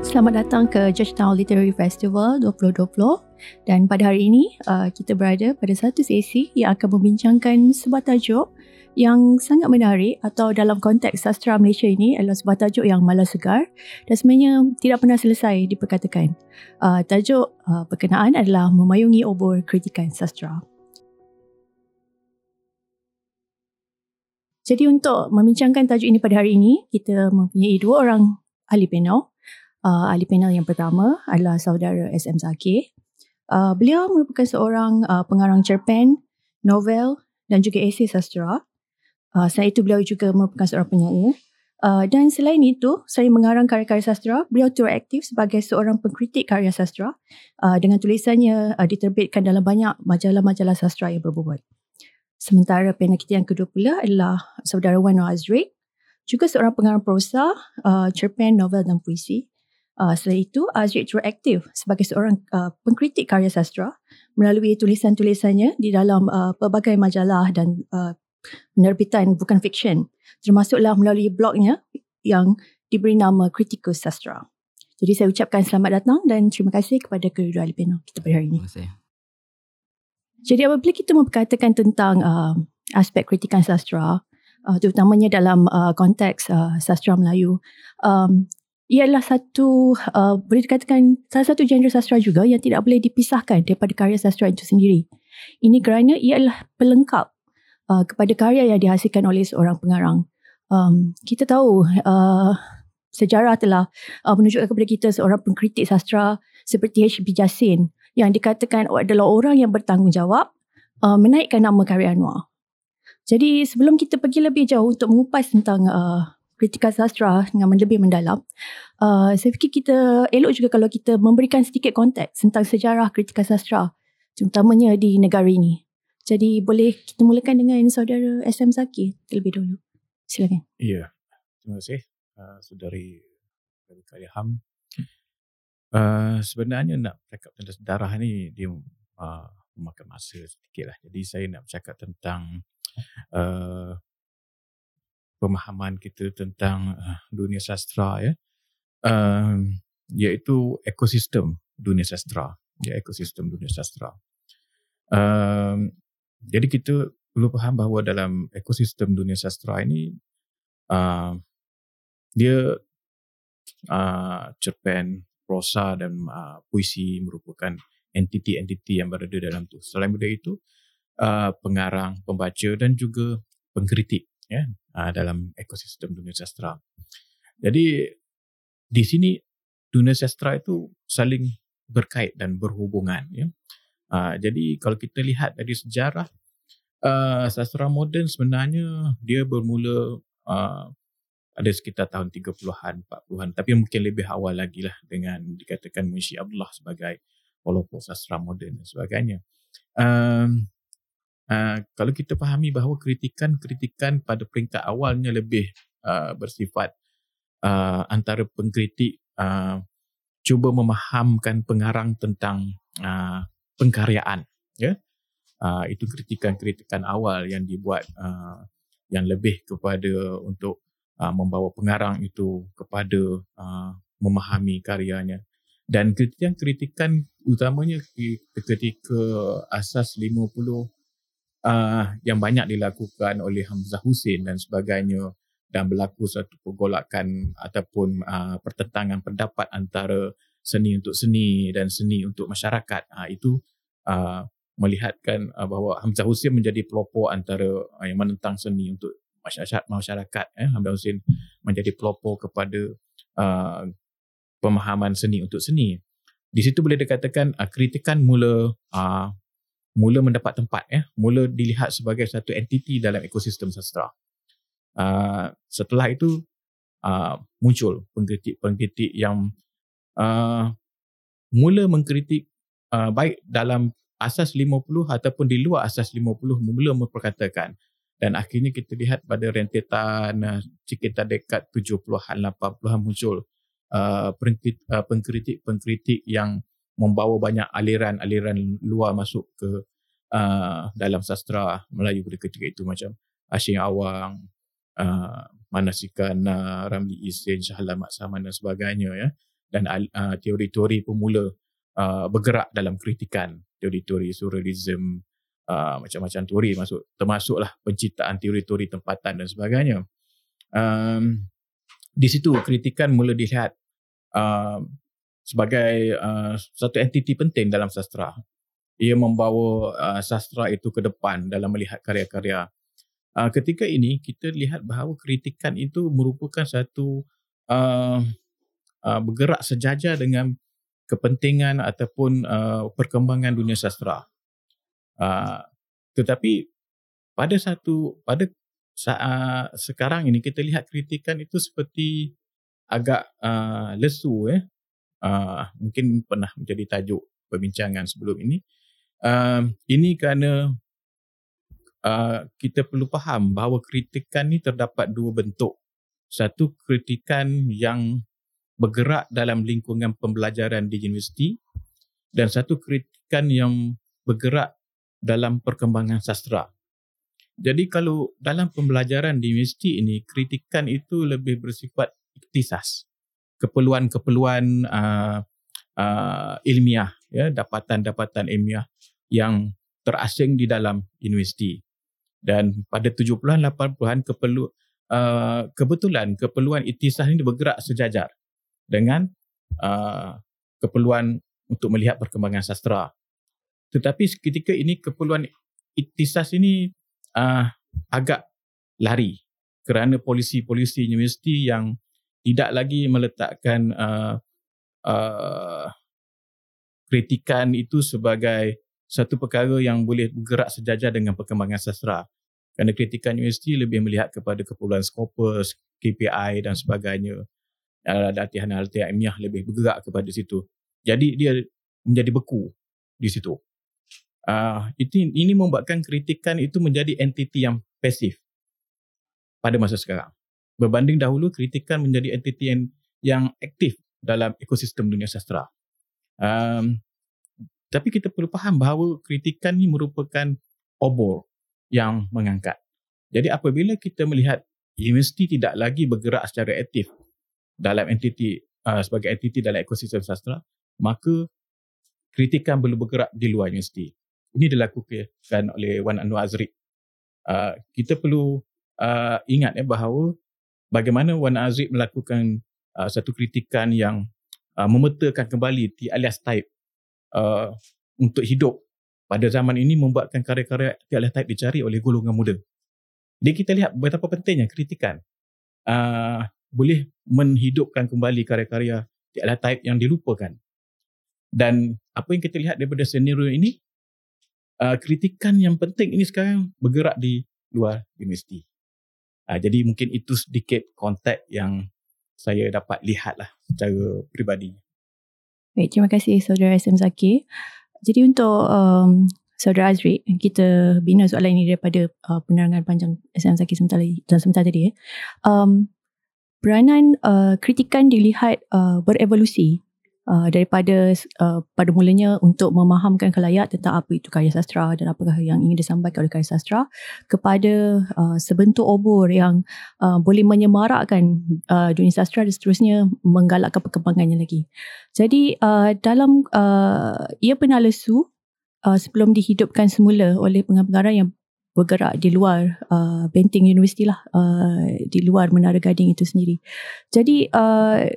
Selamat datang ke Georgetown Literary Festival 2020 dan pada hari ini uh, kita berada pada satu sesi yang akan membincangkan sebuah tajuk yang sangat menarik atau dalam konteks sastra Malaysia ini adalah sebuah tajuk yang malas segar dan sebenarnya tidak pernah selesai diperkatakan. Uh, tajuk uh, perkenaan adalah memayungi obor kritikan sastra. Jadi untuk membincangkan tajuk ini pada hari ini, kita mempunyai dua orang ahli panel uh, ahli panel yang pertama adalah saudara SM Zakir. Uh, beliau merupakan seorang uh, pengarang cerpen, novel dan juga esei sastra. Uh, selain itu beliau juga merupakan seorang penyanyi. Uh, dan selain itu, saya mengarang karya-karya sastra. Beliau turut aktif sebagai seorang pengkritik karya sastra uh, dengan tulisannya uh, diterbitkan dalam banyak majalah-majalah sastra yang berbobot. Sementara panel kita yang kedua pula adalah saudara Wan Azri, juga seorang pengarang prosa, uh, cerpen, novel dan puisi. Uh, selain itu, Azri turut aktif sebagai seorang uh, pengkritik karya sastra melalui tulisan-tulisannya di dalam uh, pelbagai majalah dan uh, penerbitan bukan fiksyen termasuklah melalui blognya yang diberi nama Kritikus Sastra. Jadi saya ucapkan selamat datang dan terima kasih kepada kedua ahli panel kita pada hari ini. Terima kasih. Jadi apabila kita memperkatakan tentang uh, aspek kritikan sastra, uh, terutamanya dalam uh, konteks uh, sastra Melayu, um, ia adalah satu uh, boleh dikatakan salah satu genre sastra juga yang tidak boleh dipisahkan daripada karya sastra itu sendiri. Ini kerana ia adalah pelengkap uh, kepada karya yang dihasilkan oleh seorang pengarang. Um, kita tahu uh, sejarah telah uh, menunjukkan kepada kita seorang pengkritik sastra seperti H.B. Jasin yang dikatakan adalah orang yang bertanggungjawab uh, menaikkan nama karya Anwar. Jadi sebelum kita pergi lebih jauh untuk mengupas tentang uh, kritika sastra dengan lebih mendalam. Uh, saya fikir kita elok juga kalau kita memberikan sedikit konteks tentang sejarah kritika sastra terutamanya di negara ini. Jadi boleh kita mulakan dengan saudara SM Zaki terlebih dahulu. Silakan. Ya, terima kasih uh, saudari dari Kali Ham. Uh, sebenarnya nak cakap tentang sejarah ni dia uh, memakan masa sedikit lah. Jadi saya nak bercakap tentang uh, pemahaman kita tentang uh, dunia sastra ya. Um, iaitu ekosistem dunia sastra ya ekosistem dunia sastra. Um, jadi kita perlu faham bahawa dalam ekosistem dunia sastra ini uh, dia uh, cerpen prosa dan uh, puisi merupakan entiti-entiti yang berada dalam tu. Selain daripada itu uh, pengarang pembaca dan juga pengkritik ya uh, dalam ekosistem dunia sastra. Jadi di sini dunia sastra itu saling berkait dan berhubungan ya. Uh, jadi kalau kita lihat dari sejarah uh, sastra moden sebenarnya dia bermula uh, ada sekitar tahun 30-an, 40-an tapi mungkin lebih awal lagi lah dengan dikatakan Munshi Abdullah sebagai pelopor sastra moden dan sebagainya. Um, Uh, kalau kita fahami bahawa kritikan-kritikan pada peringkat awalnya lebih uh, bersifat uh, antara pengkritik uh, cuba memahamkan pengarang tentang uh, pengkaryaan ya. Uh, itu kritikan-kritikan awal yang dibuat uh, yang lebih kepada untuk uh, membawa pengarang itu kepada uh, memahami karyanya. Dan kritikan-kritikan utamanya ketika asas 50 uh, yang banyak dilakukan oleh Hamzah Hussein dan sebagainya dan berlaku satu pergolakan ataupun uh, pertentangan pendapat antara seni untuk seni dan seni untuk masyarakat. Uh, itu uh, melihatkan uh, bahawa Hamzah Hussein menjadi pelopor antara uh, yang menentang seni untuk masyarakat masyarakat eh Hamzah Hussein menjadi pelopor kepada uh, pemahaman seni untuk seni. Di situ boleh dikatakan uh, kritikan mula uh, mula mendapat tempat ya mula dilihat sebagai satu entiti dalam ekosistem sastra. Uh, setelah itu uh, muncul pengkritik-pengkritik yang uh, mula mengkritik uh, baik dalam asas 50 ataupun di luar asas 50 mula memperkatakan. Dan akhirnya kita lihat pada rentetan sekitar dekat 70-an 80-an muncul uh, pengkritik-pengkritik yang membawa banyak aliran-aliran luar masuk ke uh, dalam sastra Melayu pada ketika itu macam Asyik Awang, uh, Manasikan, uh, Ramli Isin, Syahla Maksaman dan sebagainya ya. dan uh, teori-teori pemula uh, bergerak dalam kritikan teori-teori surrealism uh, macam-macam teori masuk termasuklah penciptaan teori-teori tempatan dan sebagainya um, di situ kritikan mula dilihat uh, sebagai uh, satu entiti penting dalam sastra ia membawa uh, sastra itu ke depan dalam melihat karya-karya uh, ketika ini kita lihat bahawa kritikan itu merupakan satu uh, uh, bergerak sejajar dengan kepentingan ataupun uh, perkembangan dunia sastra. Uh, tetapi pada satu pada saat sekarang ini kita lihat kritikan itu seperti agak uh, lesu eh. Uh, mungkin pernah menjadi tajuk perbincangan sebelum ini. Uh, ini kerana uh, kita perlu faham bahawa kritikan ni terdapat dua bentuk. Satu kritikan yang bergerak dalam lingkungan pembelajaran di universiti dan satu kritikan yang bergerak dalam perkembangan sastra. Jadi kalau dalam pembelajaran di universiti ini, kritikan itu lebih bersifat iktisas. Keperluan-keperluan uh, uh, ilmiah, ya, dapatan-dapatan ilmiah yang terasing di dalam universiti. Dan pada 70-an, 80-an, keperlu, uh, kebetulan keperluan iktisas ini bergerak sejajar dengan uh, keperluan untuk melihat perkembangan sastra. Tetapi ketika ini keperluan iktisas ini uh, agak lari kerana polisi-polisi universiti yang tidak lagi meletakkan uh, uh, kritikan itu sebagai satu perkara yang boleh bergerak sejajar dengan perkembangan sastra. Kerana kritikan universiti lebih melihat kepada keperluan skopus, KPI dan sebagainya uh, latihan-latihan ilmiah lebih bergerak kepada situ. Jadi dia menjadi beku di situ. Uh, itu, ini membuatkan kritikan itu menjadi entiti yang pasif pada masa sekarang. Berbanding dahulu, kritikan menjadi entiti yang, yang aktif dalam ekosistem dunia sastra. Um, tapi kita perlu faham bahawa kritikan ini merupakan obor yang mengangkat. Jadi apabila kita melihat universiti tidak lagi bergerak secara aktif dalam entiti uh, sebagai entiti dalam ekosistem sastra maka kritikan perlu bergerak di luar universiti ini dilakukan oleh Wan Anwar Azri uh, kita perlu uh, ingat ya bahawa bagaimana Wan Azri melakukan uh, satu kritikan yang uh, memetakan kembali T alias type uh, untuk hidup pada zaman ini membuatkan karya-karya T alias type dicari oleh golongan muda jadi kita lihat betapa pentingnya kritikan uh, boleh menghidupkan kembali karya-karya Tiada Type yang dilupakan. Dan apa yang kita lihat daripada senario ini, uh, kritikan yang penting ini sekarang bergerak di luar universiti. Uh, jadi mungkin itu sedikit konteks yang saya dapat lihat lah secara peribadi. Baik, terima kasih Saudara SM Zaki. Jadi untuk um, Saudara Azri, kita bina soalan ini daripada uh, penerangan panjang SM Zaki sebentar, sebentar tadi. Eh. Um, peranan uh, kritikan dilihat uh, berevolusi uh, daripada uh, pada mulanya untuk memahamkan kelayak tentang apa itu karya sastra dan apakah yang ingin disampaikan oleh karya sastra kepada uh, sebentuk obor yang uh, boleh menyemarakkan uh, dunia sastra dan seterusnya menggalakkan perkembangannya lagi. Jadi uh, dalam uh, ia pernah lesu uh, sebelum dihidupkan semula oleh pengarang-pengarang yang bergerak di luar uh, Benting University lah uh, di luar Menara Gading itu sendiri. Jadi uh,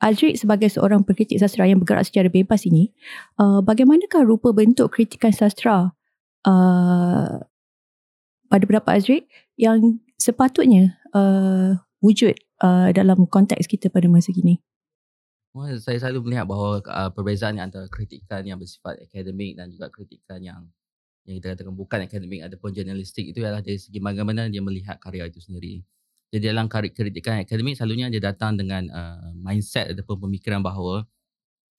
Aldrich sebagai seorang pengkritik sastra yang bergerak secara bebas ini, uh, bagaimanakah rupa bentuk kritikan sastra uh, pada pendapat Aldrich yang sepatutnya uh, wujud uh, dalam konteks kita pada masa kini? Saya selalu melihat bahawa uh, perbezaan antara kritikan yang bersifat akademik dan juga kritikan yang yang kita katakan bukan akademik ataupun jurnalistik itu adalah dari segi bagaimana dia melihat karya itu sendiri. Jadi dalam kritikan akademik selalunya dia datang dengan uh, mindset ataupun pemikiran bahawa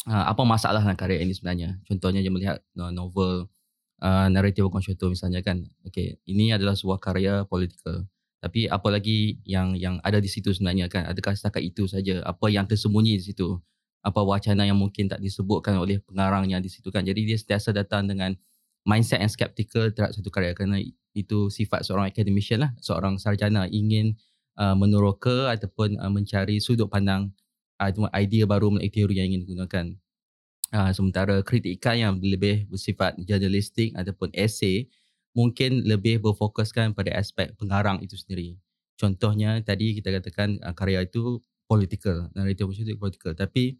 uh, apa masalah dalam karya ini sebenarnya. Contohnya dia melihat novel uh, naratif concerto misalnya kan. Okay, ini adalah sebuah karya politikal. Tapi apa lagi yang yang ada di situ sebenarnya kan? Adakah setakat itu saja? Apa yang tersembunyi di situ? Apa wacana yang mungkin tak disebutkan oleh pengarangnya di situ kan? Jadi dia sentiasa datang dengan mindset yang skeptical terhadap satu karya kerana itu sifat seorang academician lah seorang sarjana ingin uh, meneroka ataupun uh, mencari sudut pandang uh, idea baru melalui teori yang ingin digunakan. Uh, sementara kritikan yang lebih bersifat jurnalistik ataupun esei mungkin lebih berfokuskan pada aspek pengarang itu sendiri. Contohnya tadi kita katakan uh, karya itu political, narrative itu political. Tapi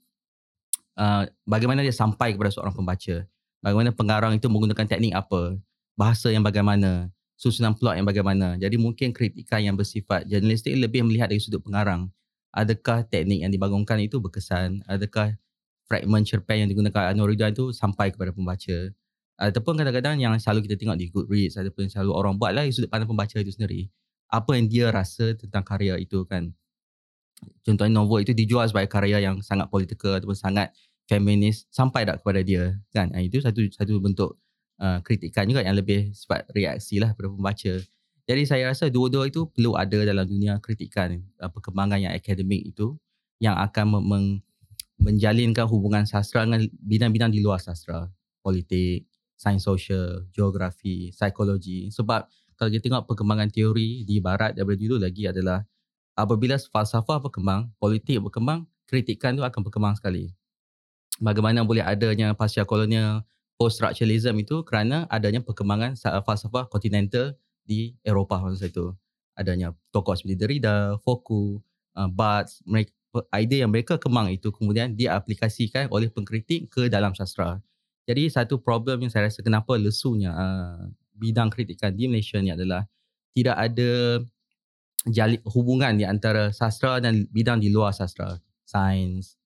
uh, bagaimana dia sampai kepada seorang pembaca? Bagaimana pengarang itu menggunakan teknik apa? Bahasa yang bagaimana? Susunan plot yang bagaimana? Jadi mungkin kritikan yang bersifat jurnalistik lebih melihat dari sudut pengarang. Adakah teknik yang dibangunkan itu berkesan? Adakah fragment cerpen yang digunakan Anwar Ridwan tu sampai kepada pembaca ataupun kadang-kadang yang selalu kita tengok di Goodreads ataupun selalu orang buat lah sudut pandang pembaca itu sendiri apa yang dia rasa tentang karya itu kan contohnya novel itu dijual sebagai karya yang sangat politikal ataupun sangat feminis sampai tak kepada dia kan itu satu satu bentuk uh, kritikan juga yang lebih sebab reaksi lah kepada pembaca. Jadi saya rasa dua-dua itu perlu ada dalam dunia kritikan uh, perkembangan yang akademik itu yang akan meng, menjalinkan hubungan sastra dengan bidang-bidang di luar sastra. Politik, sains sosial, geografi, psikologi. Sebab kalau kita tengok perkembangan teori di barat daripada dulu lagi adalah apabila falsafah berkembang, politik berkembang, kritikan tu akan berkembang sekali. Bagaimana boleh adanya pasca kolonial post-structuralism itu kerana adanya perkembangan falsafah kontinental di Eropah masa itu. Adanya tokoh seperti Derrida, Foucault, uh, Barthes, mereka, idea yang mereka kembang itu kemudian diaplikasikan oleh pengkritik ke dalam sastra. Jadi satu problem yang saya rasa kenapa lesunya uh, bidang kritikan di Malaysia ni adalah tidak ada jali, hubungan di antara sastra dan bidang di luar sastra. Sains,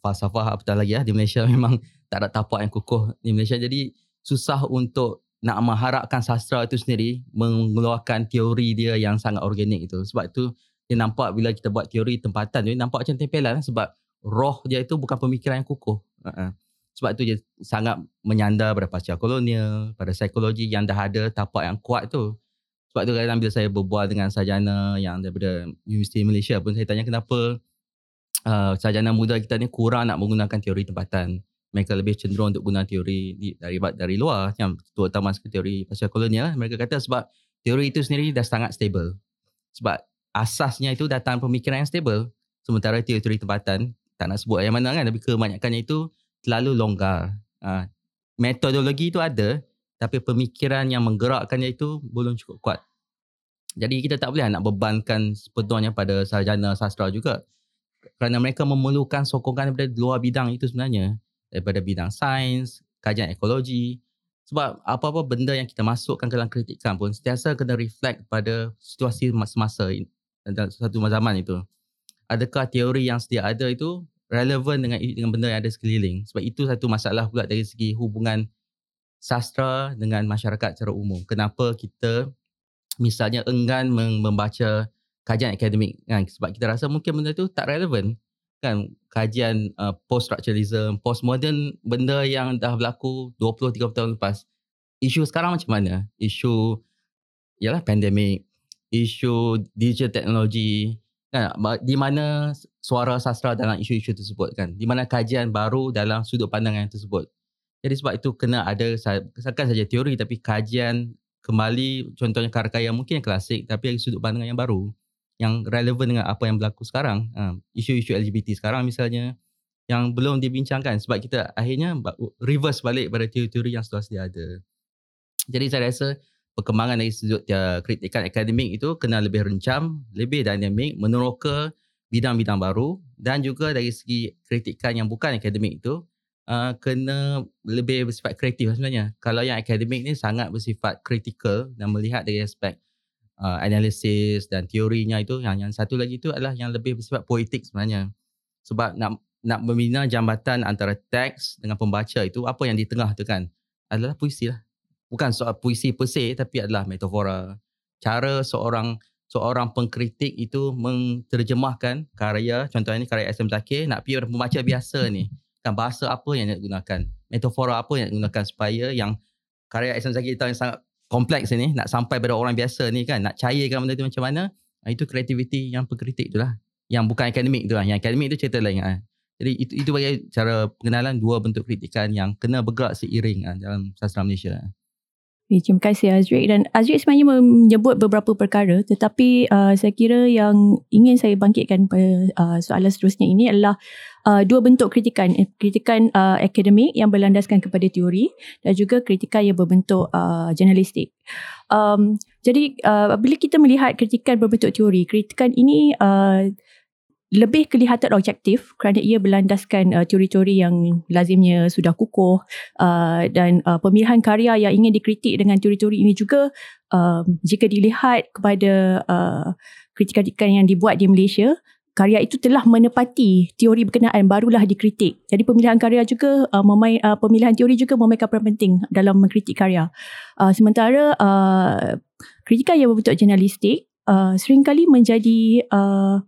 falsafah apatah lagi ya di Malaysia memang tak ada tapak yang kukuh di Malaysia. Jadi susah untuk nak mengharapkan sastra itu sendiri mengeluarkan teori dia yang sangat organik itu. Sebab itu dia nampak bila kita buat teori tempatan dia nampak macam tempelan sebab roh dia itu bukan pemikiran yang kukuh. Sebab itu dia sangat menyandar pada pasca kolonial, pada psikologi yang dah ada tapak yang kuat tu. Sebab tu kadang bila saya berbual dengan sarjana yang daripada Universiti Malaysia pun saya tanya kenapa uh, sarjana muda kita ni kurang nak menggunakan teori tempatan. Mereka lebih cenderung untuk guna teori dari dari luar yang terutama teori pasca kolonial. Mereka kata sebab teori itu sendiri dah sangat stable. Sebab asasnya itu datang pemikiran yang stable. Sementara teori-teori tempatan, tak nak sebut yang mana kan, tapi kebanyakannya itu terlalu longgar. Ha, metodologi itu ada, tapi pemikiran yang menggerakkannya itu belum cukup kuat. Jadi kita tak boleh nak bebankan sepenuhnya pada sarjana sastra juga. Kerana mereka memerlukan sokongan daripada luar bidang itu sebenarnya. Daripada bidang sains, kajian ekologi. Sebab apa-apa benda yang kita masukkan ke dalam kritikan pun sentiasa kena reflect pada situasi semasa dalam satu zaman itu. Adakah teori yang sedia ada itu relevan dengan dengan benda yang ada sekeliling? Sebab itu satu masalah pula dari segi hubungan sastra dengan masyarakat secara umum. Kenapa kita misalnya enggan membaca kajian akademik kan? Sebab kita rasa mungkin benda itu tak relevan kan kajian uh, post structuralism postmodern benda yang dah berlaku 20 30 tahun lepas. Isu sekarang macam mana? Isu ialah pandemik isu digital teknologi kan? Di mana suara sastra dalam isu-isu tersebut kan? Di mana kajian baru dalam sudut pandangan tersebut. Jadi sebab itu kena ada bukan saja teori tapi kajian kembali contohnya karya-karya mungkin yang klasik tapi sudut pandangan yang baru yang relevan dengan apa yang berlaku sekarang ha, isu-isu LGBT sekarang misalnya yang belum dibincangkan sebab kita akhirnya reverse balik pada teori-teori yang sudah ada jadi saya rasa perkembangan dari sudut ya, kritikan akademik itu kena lebih rencam, lebih dinamik, meneroka bidang-bidang baru dan juga dari segi kritikan yang bukan akademik itu uh, kena lebih bersifat kreatif sebenarnya. Kalau yang akademik ni sangat bersifat kritikal dan melihat dari aspek uh, analisis dan teorinya itu yang yang satu lagi itu adalah yang lebih bersifat poetik sebenarnya. Sebab nak nak membina jambatan antara teks dengan pembaca itu apa yang di tengah tu kan adalah puisi lah. Bukan soal puisi per se tapi adalah metafora. Cara seorang seorang pengkritik itu menterjemahkan karya contohnya ni karya SM Zakir nak pergi pembaca biasa ni. Kan bahasa apa yang nak gunakan? Metafora apa yang nak gunakan supaya yang karya SM Zakir itu yang sangat kompleks ni nak sampai pada orang biasa ni kan nak cairkan benda tu macam mana ah, itu kreativiti yang pengkritik tu lah yang bukan akademik tu lah yang akademik tu cerita lain lah. jadi itu itu bagi cara pengenalan dua bentuk kritikan yang kena bergerak seiring dalam sastra Malaysia Okay, terima kasih Azri dan Azri sebenarnya menyebut beberapa perkara tetapi uh, saya kira yang ingin saya bangkitkan pada uh, soalan seterusnya ini adalah uh, dua bentuk kritikan kritikan uh, akademik yang berlandaskan kepada teori dan juga kritikan yang berbentuk uh, jurnalistik. Um, jadi uh, bila kita melihat kritikan berbentuk teori, kritikan ini uh, lebih kelihatan objektif kerana ia berlandaskan uh, teori-teori yang lazimnya sudah kukuh uh, dan uh, pemilihan karya yang ingin dikritik dengan teori-teori ini juga uh, jika dilihat kepada uh, kritikan-kritikan yang dibuat di Malaysia karya itu telah menepati teori berkenaan barulah dikritik. Jadi pemilihan karya juga uh, memain uh, pemilihan teori juga memainkan peran penting dalam mengkritik karya. Uh, sementara uh, kritikan yang berbentuk jurnalistik uh, seringkali menjadi uh,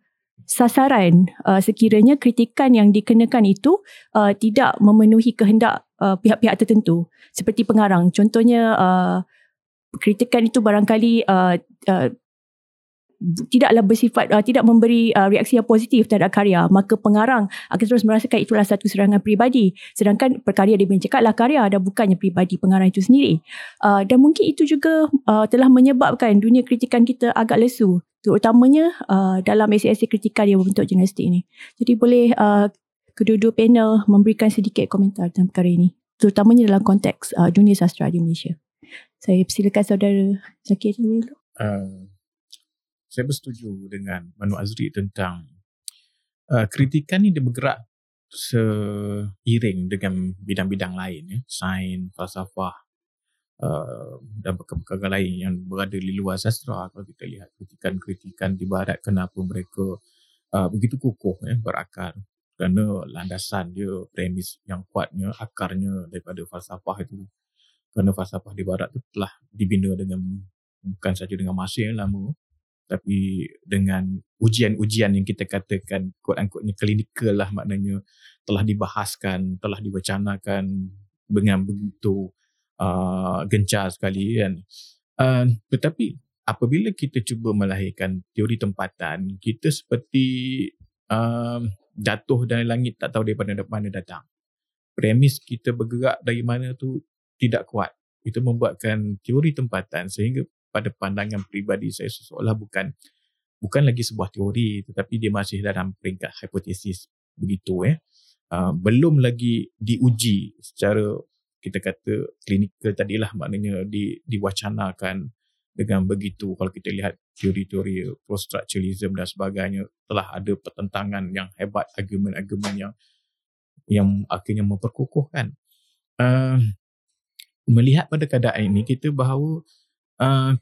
sasaran uh, sekiranya kritikan yang dikenakan itu uh, tidak memenuhi kehendak uh, pihak-pihak tertentu. Seperti pengarang. Contohnya uh, kritikan itu barangkali uh, uh, tidaklah bersifat uh, tidak memberi uh, reaksi yang positif terhadap karya. Maka pengarang akan terus merasakan itulah satu serangan peribadi. Sedangkan perkarya dia mencakaplah karya dan bukannya peribadi pengarang itu sendiri. Uh, dan mungkin itu juga uh, telah menyebabkan dunia kritikan kita agak lesu terutamanya uh, dalam esei-esei kritikan yang berbentuk jurnalistik ini. Jadi boleh uh, kedua-dua panel memberikan sedikit komentar tentang perkara ini. Terutamanya dalam konteks uh, dunia sastra di Malaysia. Saya persilakan saudara Zakir dulu. Uh, saya bersetuju dengan Manu Azri tentang uh, kritikan ini dia bergerak seiring dengan bidang-bidang lain. Ya. Sains, falsafah, Uh, dan perkara-perkara lain yang berada di luar sastra kalau kita lihat kritikan-kritikan di barat kenapa mereka uh, begitu kukuh ya, berakar. Kerana landasan dia premis yang kuatnya akarnya daripada falsafah itu. Kerana falsafah di barat itu telah dibina dengan bukan saja dengan masa yang lama tapi dengan ujian-ujian yang kita katakan quote-unquote klinikal lah maknanya telah dibahaskan telah diwacanakan dengan begitu uh, gencar sekali kan. Uh, tetapi apabila kita cuba melahirkan teori tempatan, kita seperti uh, jatuh dari langit tak tahu daripada mana datang. Premis kita bergerak dari mana tu tidak kuat. Itu membuatkan teori tempatan sehingga pada pandangan peribadi saya seolah bukan bukan lagi sebuah teori tetapi dia masih dalam peringkat hipotesis begitu eh. Uh, belum lagi diuji secara kita kata klinikal tadilah maknanya di, diwacanakan dengan begitu. Kalau kita lihat teori-teori post-structuralism dan sebagainya telah ada pertentangan yang hebat argumen-argumen yang yang akhirnya memperkukuhkan. Uh, melihat pada keadaan ini kita bahawa uh,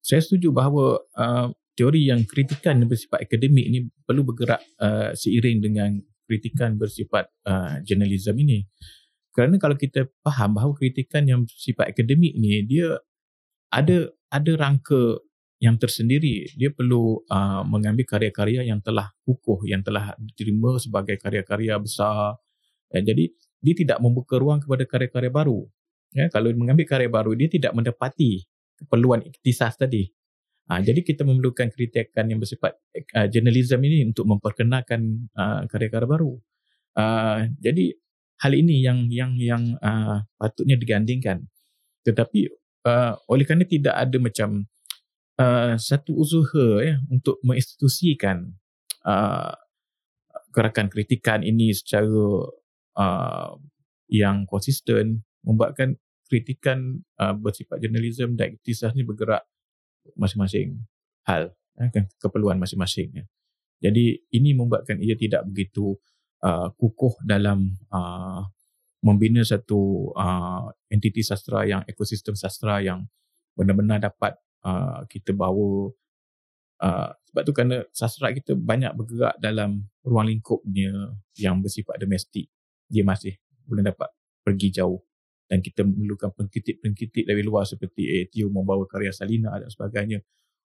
saya setuju bahawa uh, teori yang kritikan yang bersifat akademik ini perlu bergerak uh, seiring dengan kritikan bersifat uh, journalism ini kerana kalau kita faham bahawa kritikan yang sifat akademik ni dia ada ada rangka yang tersendiri. Dia perlu uh, mengambil karya-karya yang telah kukuh yang telah diterima sebagai karya-karya besar. Ya, jadi dia tidak membuka ruang kepada karya-karya baru. Ya kalau mengambil karya baru dia tidak mendapati keperluan iktisas tadi. Ha, jadi kita memerlukan kritikan yang bersifat uh, journalism ini untuk memperkenalkan uh, karya-karya baru. Uh, jadi hal ini yang yang yang uh, patutnya digandingkan tetapi uh, oleh kerana tidak ada macam uh, satu usaha ya untuk menginstitusikan uh, gerakan kritikan ini secara uh, yang konsisten membuatkan kritikan uh, bersifat jurnalisme dan iktisas ini bergerak masing-masing hal ya, keperluan masing-masing ya. jadi ini membuatkan ia tidak begitu uh, kukuh dalam uh, membina satu uh, entiti sastra yang ekosistem sastra yang benar-benar dapat uh, kita bawa uh, sebab tu kerana sastra kita banyak bergerak dalam ruang lingkupnya yang bersifat domestik. Dia masih boleh dapat pergi jauh. Dan kita memerlukan pengkritik-pengkritik dari luar seperti ATU membawa karya Salina dan sebagainya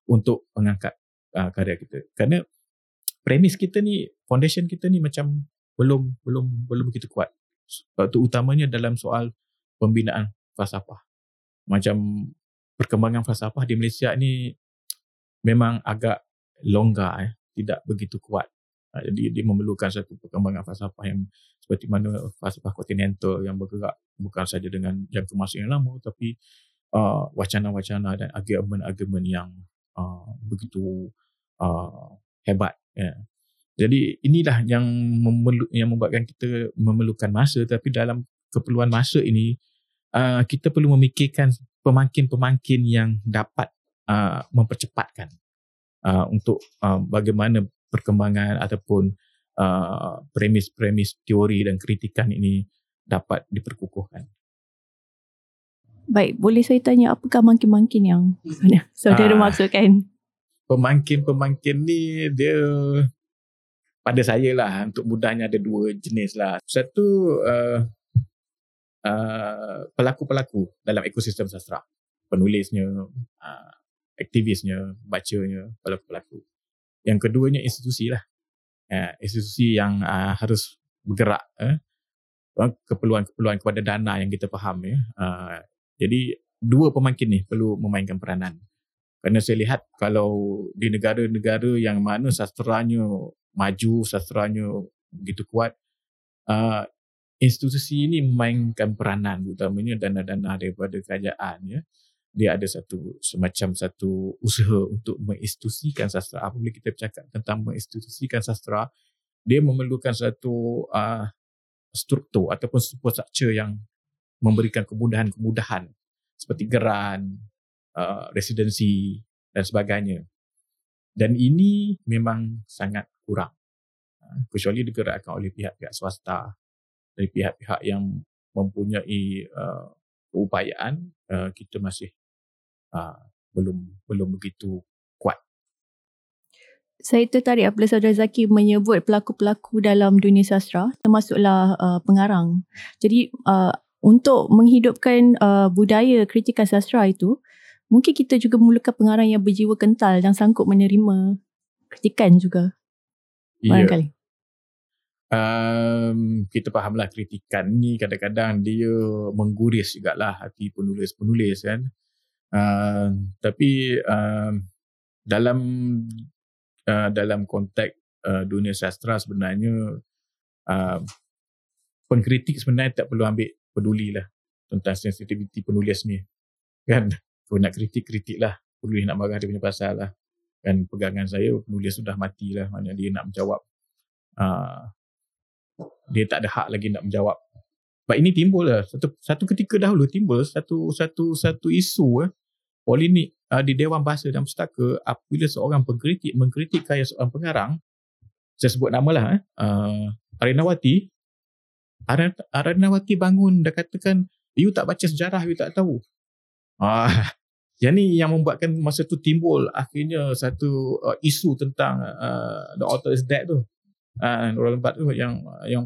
untuk mengangkat uh, karya kita. Kerana premis kita ni foundation kita ni macam belum belum belum begitu kuat. Terutamanya dalam soal pembinaan falsafah. Macam perkembangan falsafah di Malaysia ni memang agak longgar eh, tidak begitu kuat. Ha, jadi dia memerlukan satu perkembangan falsafah yang seperti mana falsafah kontinental yang bergerak bukan saja dengan jangka masa yang lama tapi uh, wacana-wacana dan argumen-argumen yang uh, begitu uh, hebat. Yeah. Jadi inilah yang memelu- yang membuatkan kita memerlukan masa tapi dalam keperluan masa ini uh, kita perlu memikirkan pemangkin-pemangkin yang dapat uh, mempercepatkan uh, untuk uh, bagaimana perkembangan ataupun uh, premis-premis teori dan kritikan ini dapat diperkukuhkan. Baik, boleh saya tanya apakah mangkin-mangkin yang saudara Ah. maksudkan? Pemangkin-pemangkin ni dia pada saya lah untuk mudahnya ada dua jenis lah. Satu uh, uh, pelaku-pelaku dalam ekosistem sastra. Penulisnya, uh, aktivisnya, bacanya, pelaku-pelaku. Yang keduanya institusi lah. Uh, institusi yang uh, harus bergerak eh, keperluan-keperluan kepada dana yang kita faham ya. Uh, jadi dua pemangkin ni perlu memainkan peranan. Kerana saya lihat kalau di negara-negara yang mana sastranya maju, sastranya begitu kuat, uh, institusi ini memainkan peranan utamanya dana-dana daripada kerajaan ya. Dia ada satu semacam satu usaha untuk menginstitusikan sastra. Apabila kita bercakap tentang menginstitusikan sastra, dia memerlukan satu uh, struktur ataupun support structure yang memberikan kemudahan-kemudahan seperti geran, uh, residensi dan sebagainya. Dan ini memang sangat kurang. Uh, kecuali digerakkan oleh pihak-pihak swasta, dari pihak-pihak yang mempunyai uh, keupayaan, uh, kita masih uh, belum belum begitu kuat. Saya tertarik apabila saudara Zaki menyebut pelaku-pelaku dalam dunia sastra, termasuklah uh, pengarang. Jadi uh, untuk menghidupkan uh, budaya kritikan sastra itu, mungkin kita juga memerlukan pengarang yang berjiwa kental dan sanggup menerima kritikan juga. Barangkali. um, kita fahamlah kritikan ni kadang-kadang dia mengguris jugalah hati penulis-penulis kan. Uh, tapi um, dalam uh, dalam konteks uh, dunia sastra sebenarnya uh, pengkritik sebenarnya tak perlu ambil peduli lah tentang sensitiviti penulis ni. Kan? Kalau nak kritik-kritik lah penulis nak marah dia punya pasal lah kan pegangan saya penulis sudah mati lah. Mana dia nak menjawab. Uh, dia tak ada hak lagi nak menjawab. Sebab ini timbul lah. Satu, satu ketika dahulu timbul satu satu satu isu eh, polemik uh, di Dewan Bahasa dan Pustaka apabila seorang pengkritik mengkritik karya seorang pengarang saya sebut nama lah eh, uh, Arinawati Arin- Arinawati bangun dan katakan you tak baca sejarah you tak tahu. Ah, yang ni yang membuatkan masa tu timbul akhirnya satu uh, isu tentang uh, the author is dead tu. Uh, Nurul Lembat tu yang yang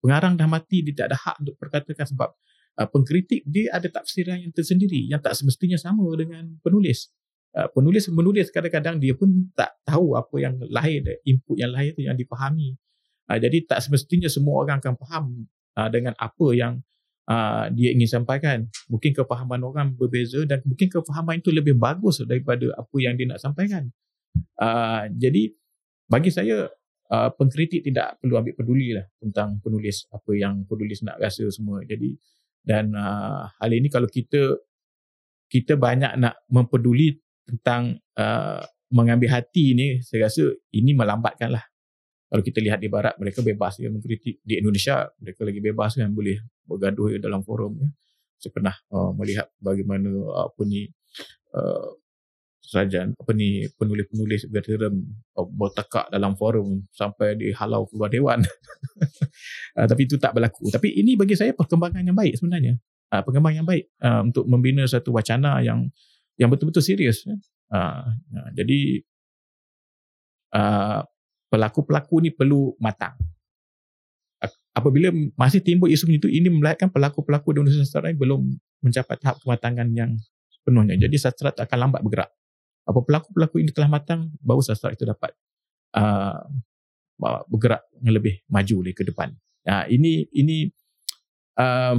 pengarang dah mati dia tak ada hak untuk perkatakan sebab uh, pengkritik dia ada tafsiran yang tersendiri yang tak semestinya sama dengan penulis. Uh, penulis menulis kadang-kadang dia pun tak tahu apa yang lahir input yang lahir tu yang dipahami. Uh, jadi tak semestinya semua orang akan faham uh, dengan apa yang uh, dia ingin sampaikan mungkin kefahaman orang berbeza dan mungkin kefahaman itu lebih bagus daripada apa yang dia nak sampaikan. Uh, jadi bagi saya uh, pengkritik tidak perlu ambil peduli lah tentang penulis apa yang penulis nak rasa semua. Jadi dan uh, hal ini kalau kita kita banyak nak mempeduli tentang uh, mengambil hati ni saya rasa ini melambatkan lah kalau kita lihat di barat mereka bebas ya mengkritik di Indonesia mereka lagi bebas kan boleh bergaduh dalam forum ya. saya pernah uh, melihat bagaimana uh, apa ni uh, saja apa ni penulis-penulis veteran uh, bertekak dalam forum sampai dihalau keluar dewan uh, tapi itu tak berlaku tapi ini bagi saya perkembangan yang baik sebenarnya uh, perkembangan yang baik uh, untuk membina satu wacana yang yang betul-betul serius ya. uh, uh, jadi uh, pelaku-pelaku ni perlu matang. Apabila masih timbul isu itu ini melihatkan pelaku-pelaku di Indonesia sastra ini belum mencapai tahap kematangan yang penuhnya jadi sastra akan lambat bergerak. Apa pelaku-pelaku ini telah matang baru sastra itu dapat uh, bergerak yang lebih maju lagi ke depan. Uh, ini ini uh,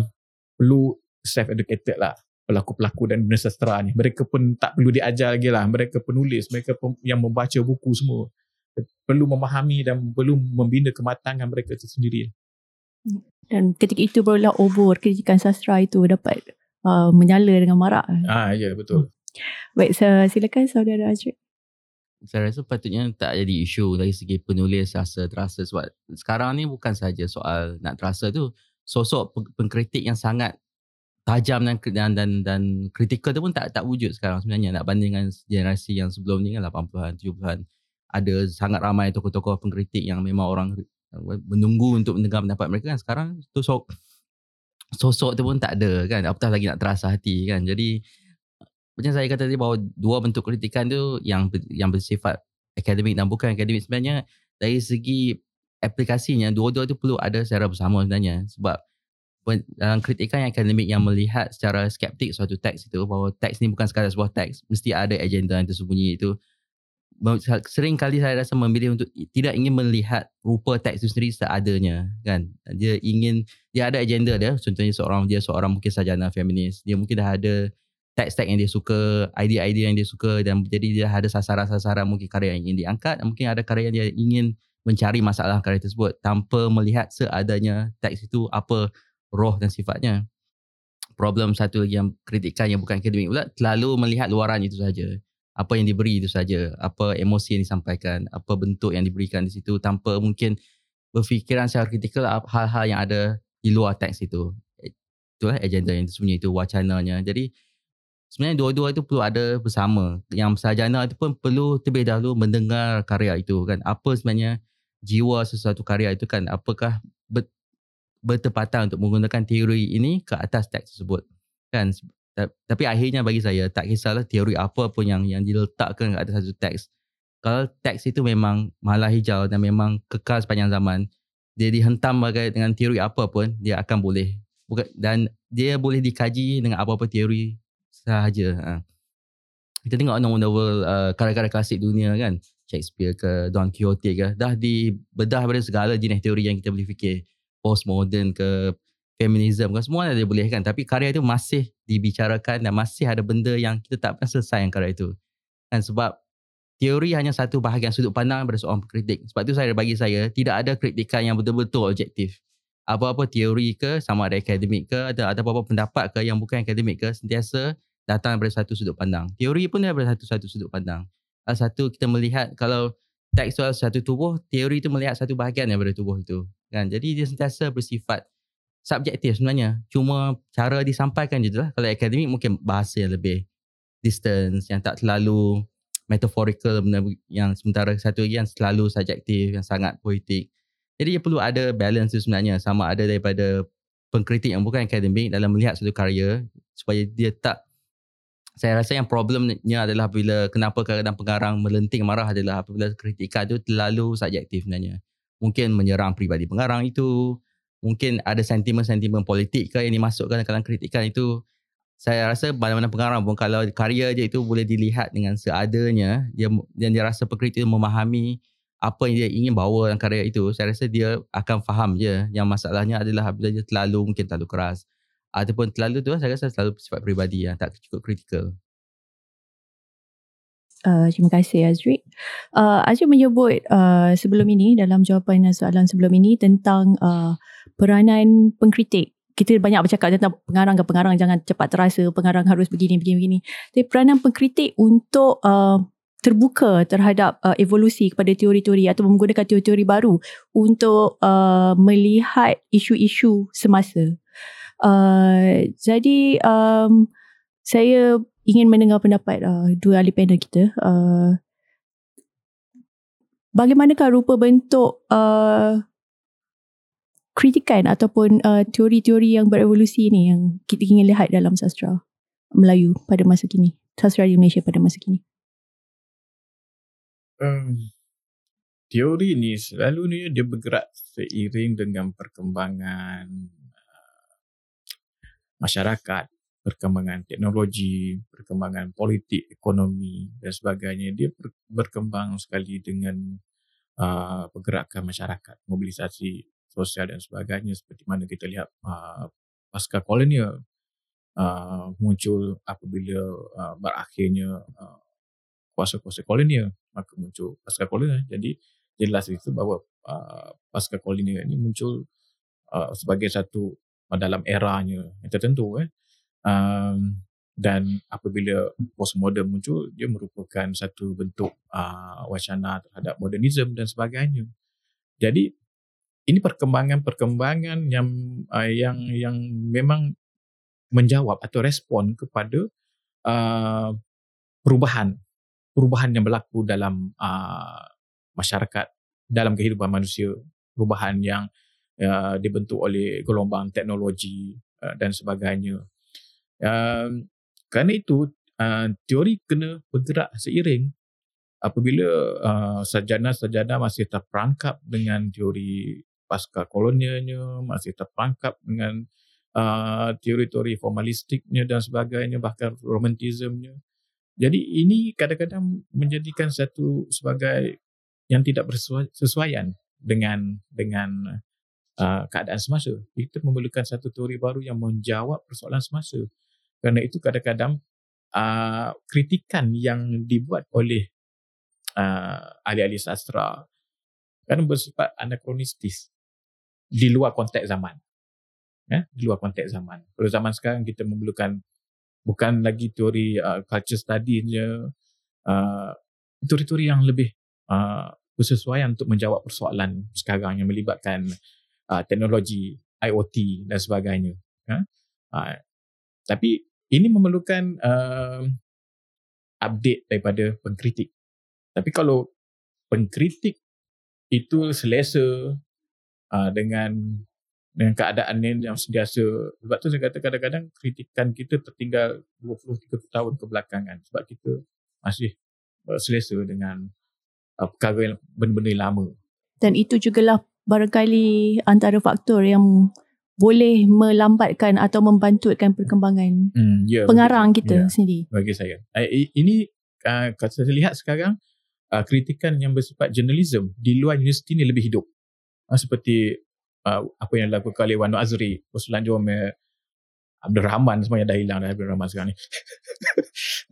perlu self educated lah pelaku-pelaku dan dunia sastra ni. Mereka pun tak perlu diajar lagi lah. Mereka penulis mereka pem, yang membaca buku semua perlu memahami dan perlu membina kematangan mereka itu sendiri Dan ketika itu barulah obor kritikan sastra itu dapat uh, menyala dengan marak. Ah ya betul. Baik, so, silakan saudara Azri. Saya rasa patutnya tak jadi isu dari segi penulis rasa terasa sebab sekarang ni bukan saja soal nak terasa tu sosok pengkritik yang sangat tajam dan dan dan, dan kritikal tu pun tak tak wujud sekarang sebenarnya nak banding dengan generasi yang sebelum ni kan 80-an 70-an ada sangat ramai tokoh-tokoh pengkritik yang memang orang menunggu untuk mendengar pendapat mereka kan. Sekarang tu sosok sosok tu pun tak ada kan. Apatah lagi nak terasa hati kan. Jadi macam saya kata tadi bahawa dua bentuk kritikan tu yang yang bersifat akademik dan bukan akademik sebenarnya dari segi aplikasinya dua-dua tu perlu ada secara bersama sebenarnya. Sebab dalam kritikan yang akademik yang melihat secara skeptik suatu teks itu bahawa teks ni bukan sekadar sebuah teks mesti ada agenda yang tersembunyi itu sering kali saya rasa memilih untuk tidak ingin melihat rupa teks itu sendiri seadanya kan dia ingin dia ada agenda dia contohnya seorang dia seorang mungkin sarjana feminis dia mungkin dah ada teks-teks yang dia suka, idea-idea yang dia suka dan jadi dia ada sasaran-sasaran mungkin karya yang ingin diangkat, mungkin ada karya yang dia ingin mencari masalah karya tersebut tanpa melihat seadanya teks itu apa roh dan sifatnya. Problem satu lagi yang kritikan yang bukan akademik pula, terlalu melihat luaran itu saja. Apa yang diberi itu saja, apa emosi yang disampaikan, apa bentuk yang diberikan di situ tanpa mungkin berfikiran secara kritikal hal-hal yang ada di luar teks itu. Itulah agenda yang tersembunyi itu, wacananya. Jadi, sebenarnya dua-dua itu perlu ada bersama. Yang sarjana itu pun perlu terlebih dahulu mendengar karya itu kan. Apa sebenarnya jiwa sesuatu karya itu kan. Apakah bertepatan untuk menggunakan teori ini ke atas teks tersebut. Kan tapi akhirnya bagi saya tak kisahlah teori apa pun yang yang diletakkan ke atas satu teks. Kalau teks itu memang malah hijau dan memang kekal sepanjang zaman, dia dihentam bagai dengan teori apa pun dia akan boleh dan dia boleh dikaji dengan apa-apa teori sahaja. Ha. Kita tengok novel-novel uh, karya-karya klasik dunia kan. Shakespeare ke Don Quixote ke. Dah dibedah pada segala jenis teori yang kita boleh fikir. Postmodern ke feminism ke. Semua ada boleh kan. Tapi karya itu masih dibicarakan dan masih ada benda yang kita tak pernah selesai yang karya itu. Kan sebab teori hanya satu bahagian sudut pandang pada seorang kritik. Sebab itu saya bagi saya tidak ada kritikan yang betul-betul objektif apa-apa teori ke sama ada akademik ke ada ada apa-apa pendapat ke yang bukan akademik ke sentiasa datang daripada satu sudut pandang. Teori pun daripada satu-satu sudut pandang. Satu kita melihat kalau teks soal satu tubuh, teori itu melihat satu bahagian daripada tubuh itu. Kan? Jadi dia sentiasa bersifat subjektif sebenarnya. Cuma cara disampaikan je lah. Kalau akademik mungkin bahasa yang lebih distance, yang tak terlalu metaphorical yang sementara satu lagi yang selalu subjektif, yang sangat poetik. Jadi dia perlu ada balance tu sebenarnya. Sama ada daripada pengkritik yang bukan akademik dalam melihat satu karya supaya dia tak saya rasa yang problemnya adalah bila kenapa kadang-kadang pengarang melenting marah adalah apabila kritikan itu terlalu subjektif sebenarnya. Mungkin menyerang pribadi pengarang itu, mungkin ada sentimen-sentimen politik ke yang dimasukkan dalam kritikan itu. Saya rasa mana-mana pengarang pun kalau karya dia itu boleh dilihat dengan seadanya, dia dan dia rasa pekritik itu memahami apa yang dia ingin bawa dalam karya itu, saya rasa dia akan faham je. Yang masalahnya adalah apabila dia terlalu mungkin terlalu keras ataupun terlalu tu saya rasa selalu sifat peribadi yang tak cukup kritikal. Uh, terima kasih Azri. Uh, Azri menyebut uh, sebelum ini dalam jawapan soalan sebelum ini tentang uh, peranan pengkritik. Kita banyak bercakap tentang pengarang ke pengarang jangan cepat terasa pengarang harus begini begini begini. Tapi peranan pengkritik untuk uh, terbuka terhadap uh, evolusi kepada teori-teori atau menggunakan teori-teori baru untuk uh, melihat isu-isu semasa. Uh, jadi um, saya ingin mendengar pendapat uh, dua ahli panel kita. Uh, bagaimanakah rupa bentuk uh, kritikan ataupun uh, teori-teori yang berevolusi ini yang kita ingin lihat dalam sastra Melayu pada masa kini, sastra Indonesia pada masa kini? Um, teori ni selalu ni dia bergerak seiring dengan perkembangan masyarakat, perkembangan teknologi, perkembangan politik, ekonomi dan sebagainya. Dia berkembang sekali dengan uh, pergerakan masyarakat, mobilisasi sosial dan sebagainya seperti mana kita lihat uh, pasca kolonial uh, muncul apabila uh, berakhirnya uh, kuasa-kuasa kolonial maka muncul pasca kolonial. Jadi jelas itu bahawa uh, pasca kolonial ini muncul uh, sebagai satu dalam eranya yang tertentu eh Um, dan apabila postmodern muncul, dia merupakan satu bentuk uh, wacana terhadap modernisme dan sebagainya. Jadi ini perkembangan-perkembangan yang uh, yang yang memang menjawab atau respon kepada uh, perubahan perubahan yang berlaku dalam uh, masyarakat dalam kehidupan manusia perubahan yang uh, dibentuk oleh gelombang teknologi uh, dan sebagainya uh, kerana itu uh, teori kena bergerak seiring apabila uh, sarjana-sarjana masih terperangkap dengan teori pasca kolonialnya masih terperangkap dengan uh, teori-teori formalistiknya dan sebagainya bahkan romantismenya jadi ini kadang-kadang menjadikan satu sebagai yang tidak bersesuaian dengan dengan uh, keadaan semasa. Kita memerlukan satu teori baru yang menjawab persoalan semasa. Kerana itu kadang-kadang uh, kritikan yang dibuat oleh uh, ahli-ahli sastra kan bersifat anakronistis di luar konteks zaman. Ya, di luar konteks zaman. Pada zaman sekarang kita memerlukan bukan lagi teori uh, culture study je, uh, teori-teori yang lebih uh, bersesuaian untuk menjawab persoalan sekarang yang melibatkan uh, teknologi IoT dan sebagainya. Ya? Uh, tapi ini memerlukan uh, update daripada pengkritik. Tapi kalau pengkritik itu selesa uh, dengan dengan keadaan ini yang sentiasa sebab tu saya kata kadang-kadang kritikan kita tertinggal 20-30 tahun kebelakangan sebab kita masih uh, selesa dengan uh, perkara yang benda-benda yang lama dan itu jugalah barangkali antara faktor yang boleh melambatkan atau membantutkan perkembangan hmm, yeah, pengarang kita yeah, sendiri. Bagi saya. Ini uh, kalau saya lihat sekarang uh, kritikan yang bersifat jurnalism di luar universiti ni lebih hidup. Uh, seperti uh, apa yang dilakukan oleh Wan Azri Ruslan Jomel Abdul Rahman semuanya dah hilang dah Abdul Rahman sekarang ni.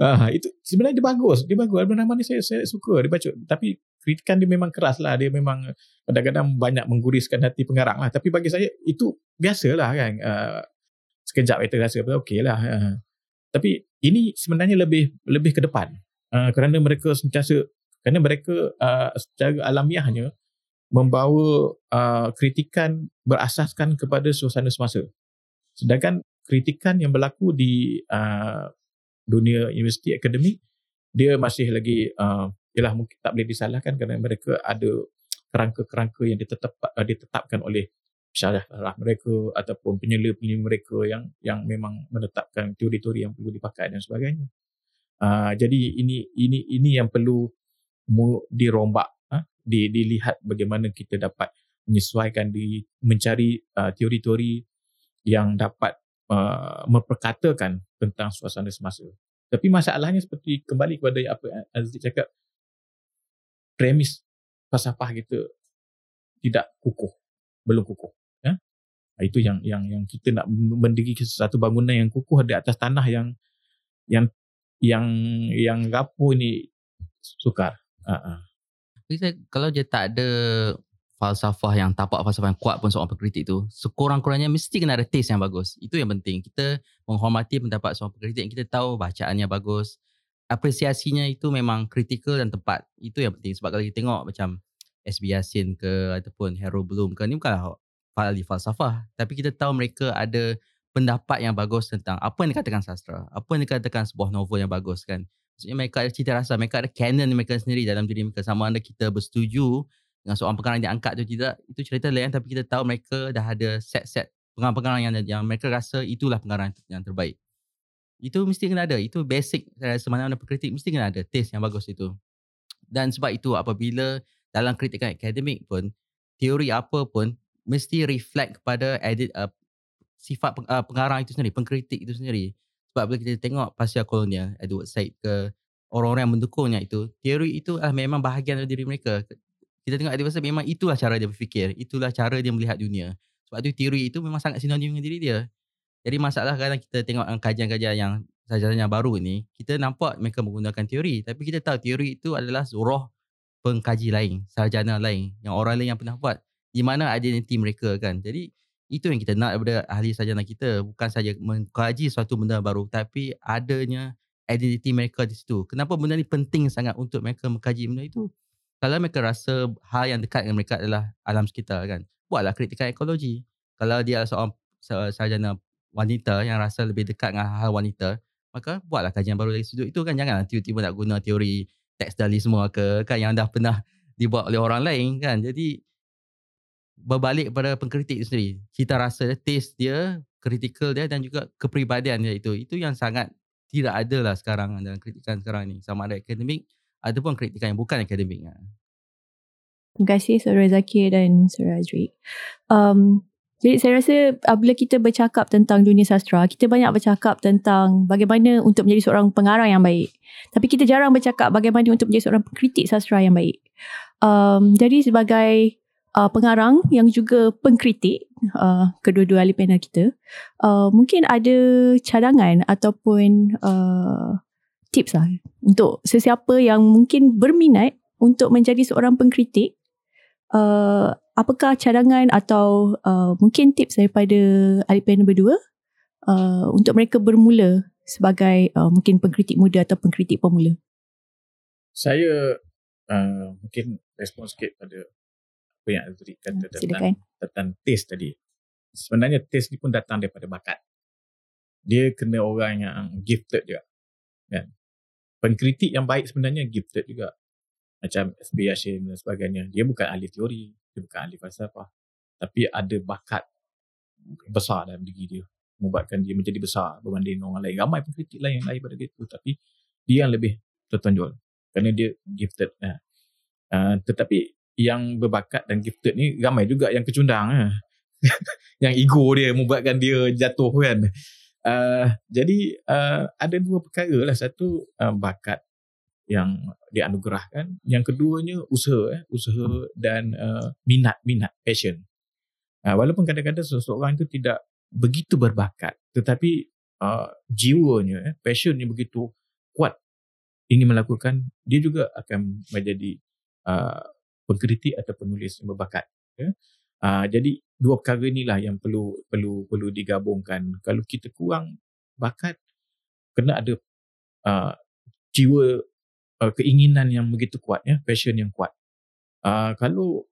Uh, itu sebenarnya dia bagus. Dia bagus. Abdul Rahman ni saya, saya suka dia baca. Tapi kritikan dia memang keras lah dia memang kadang-kadang banyak mengguriskan hati pengarang lah tapi bagi saya itu biasalah kan uh, sekejap kita rasa okey lah uh. tapi ini sebenarnya lebih lebih ke depan uh, kerana mereka sentiasa kerana mereka uh, secara alamiahnya membawa uh, kritikan berasaskan kepada suasana semasa. Sedangkan kritikan yang berlaku di uh, dunia universiti akademik dia masih lagi uh, ialah mungkin tak boleh disalahkan kerana mereka ada kerangka-kerangka yang ditetap, uh, ditetapkan oleh syarah mereka ataupun penyela-penyela mereka yang yang memang menetapkan teori-teori yang perlu dipakai dan sebagainya. Uh, jadi ini ini ini yang perlu dirombak di, dilihat bagaimana kita dapat menyesuaikan di mencari uh, teori-teori yang dapat uh, memperkatakan tentang suasana semasa. Tapi masalahnya seperti kembali kepada apa Aziz cakap premis falsafah kita tidak kukuh, belum kukuh, ya. Itu yang yang yang kita nak mendirikan satu bangunan yang kukuh di atas tanah yang yang yang yang rapuh ini sukar. Uh-uh. Saya, kalau dia tak ada falsafah yang tapak falsafah yang kuat pun seorang pengkritik tu, sekurang-kurangnya mesti kena ada taste yang bagus. Itu yang penting. Kita menghormati pendapat seorang pengkritik yang kita tahu bacaannya bagus. Apresiasinya itu memang kritikal dan tepat. Itu yang penting. Sebab kalau kita tengok macam SB Yassin ke ataupun Harold Bloom ke, ni bukanlah ahli falsafah. Tapi kita tahu mereka ada pendapat yang bagus tentang apa yang dikatakan sastra. Apa yang dikatakan sebuah novel yang bagus kan. Maksudnya mereka ada cita rasa, mereka ada canon mereka sendiri dalam diri mereka. Sama ada kita bersetuju dengan seorang pengarang yang diangkat tu tidak, itu cerita lain tapi kita tahu mereka dah ada set-set pengarang-pengarang yang, yang mereka rasa itulah pengarang yang terbaik. Itu mesti kena ada. Itu basic saya rasa mana-mana mesti kena ada taste yang bagus itu. Dan sebab itu apabila dalam kritikan akademik pun, teori apa pun mesti reflect kepada edit, uh, sifat uh, pengarang itu sendiri, pengkritik itu sendiri. Sebab bila kita tengok pasca kolonial, Edward Said ke orang-orang yang mendukungnya itu, teori itu adalah memang bahagian dari diri mereka. Kita tengok Edward Said memang itulah cara dia berfikir, itulah cara dia melihat dunia. Sebab tu teori itu memang sangat sinonim dengan diri dia. Jadi masalah kadang kita tengok kajian-kajian yang sahaja baru ni, kita nampak mereka menggunakan teori. Tapi kita tahu teori itu adalah roh pengkaji lain, sarjana lain, yang orang lain yang pernah buat. Di mana identiti mereka kan. Jadi Itu yang kita nak daripada ahli sarjana kita. Bukan saja mengkaji suatu benda baru tapi adanya identiti mereka di situ. Kenapa benda ni penting sangat untuk mereka mengkaji benda itu? Kalau mereka rasa hal yang dekat dengan mereka adalah alam sekitar kan. Buatlah kritikan ekologi. Kalau dia adalah seorang sarjana wanita yang rasa lebih dekat dengan hal wanita, maka buatlah kajian baru dari sudut itu kan. Jangan tiba-tiba nak guna teori tekstualisme ke kan yang dah pernah dibuat oleh orang lain kan. Jadi berbalik pada pengkritik itu sendiri. Cita rasa dia, taste dia, kritikal dia dan juga kepribadian dia itu. Itu yang sangat tidak ada lah sekarang dalam kritikan sekarang ni. Sama ada akademik ataupun kritikan yang bukan akademik. Terima kasih Saudara Zakir dan Saudara Azri. Um, jadi saya rasa bila kita bercakap tentang dunia sastra, kita banyak bercakap tentang bagaimana untuk menjadi seorang pengarang yang baik. Tapi kita jarang bercakap bagaimana untuk menjadi seorang pengkritik sastra yang baik. Um, jadi sebagai uh, pengarang yang juga pengkritik uh, kedua-dua ahli panel kita uh, mungkin ada cadangan ataupun uh, tips lah untuk sesiapa yang mungkin berminat untuk menjadi seorang pengkritik uh, apakah cadangan atau uh, mungkin tips daripada ahli panel berdua uh, untuk mereka bermula sebagai uh, mungkin pengkritik muda atau pengkritik pemula saya uh, mungkin respon sikit pada apa yang Azri kata hmm, tentang, tentang taste tadi. Sebenarnya taste ni pun datang daripada bakat. Dia kena orang yang gifted juga. Kan? Pengkritik yang baik sebenarnya gifted juga. Macam Hashim dan sebagainya. Dia bukan ahli teori. Dia bukan ahli falsafah. Tapi ada bakat besar dalam diri dia. Membuatkan dia menjadi besar berbanding orang lain. Ramai pengkritik lain yang lain pada dia tu. Tapi dia yang lebih tertonjol. Kerana dia gifted. Uh, tetapi yang berbakat dan gifted ni ramai juga yang kecundang eh. yang ego dia membuatkan dia jatuh kan uh, jadi uh, ada dua perkara lah satu uh, bakat yang dianugerahkan yang keduanya usaha eh. usaha dan uh, minat minat passion uh, walaupun kadang-kadang seseorang itu tidak begitu berbakat tetapi uh, jiwanya eh, passionnya begitu kuat ingin melakukan dia juga akan menjadi uh, pengkritik atau penulis yang berbakat ya. Uh, jadi dua perkara inilah yang perlu perlu perlu digabungkan. Kalau kita kurang bakat kena ada uh, jiwa uh, keinginan yang begitu kuat ya, passion yang kuat. Uh, kalau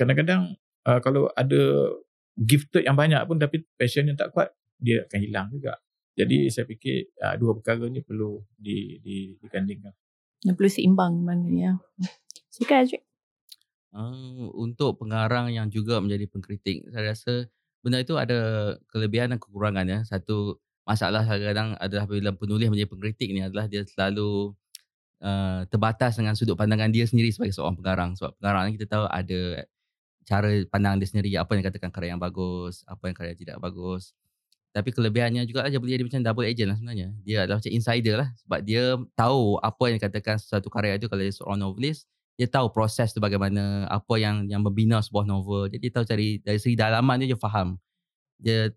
kadang-kadang uh, kalau ada gifted yang banyak pun tapi passion yang tak kuat dia akan hilang juga. Jadi saya fikir uh, dua perkara ni perlu di di digandingkan. Yang perlu seimbang mana ya. Sikat Cik. Uh, untuk pengarang yang juga menjadi pengkritik, saya rasa benda itu ada kelebihan dan kekurangan ya. Satu masalah kadang-kadang adalah bila penulis menjadi pengkritik ni adalah dia selalu uh, terbatas dengan sudut pandangan dia sendiri sebagai seorang pengarang. Sebab pengarang kita tahu ada cara pandang dia sendiri, apa yang katakan karya yang bagus, apa yang karya tidak bagus. Tapi kelebihannya juga dia boleh jadi macam double agent lah sebenarnya. Dia adalah macam insider lah sebab dia tahu apa yang dikatakan satu karya itu kalau dia seorang novelist, dia tahu proses tu bagaimana apa yang yang membina sebuah novel jadi dia tahu cari dari segi dalaman dia dia faham dia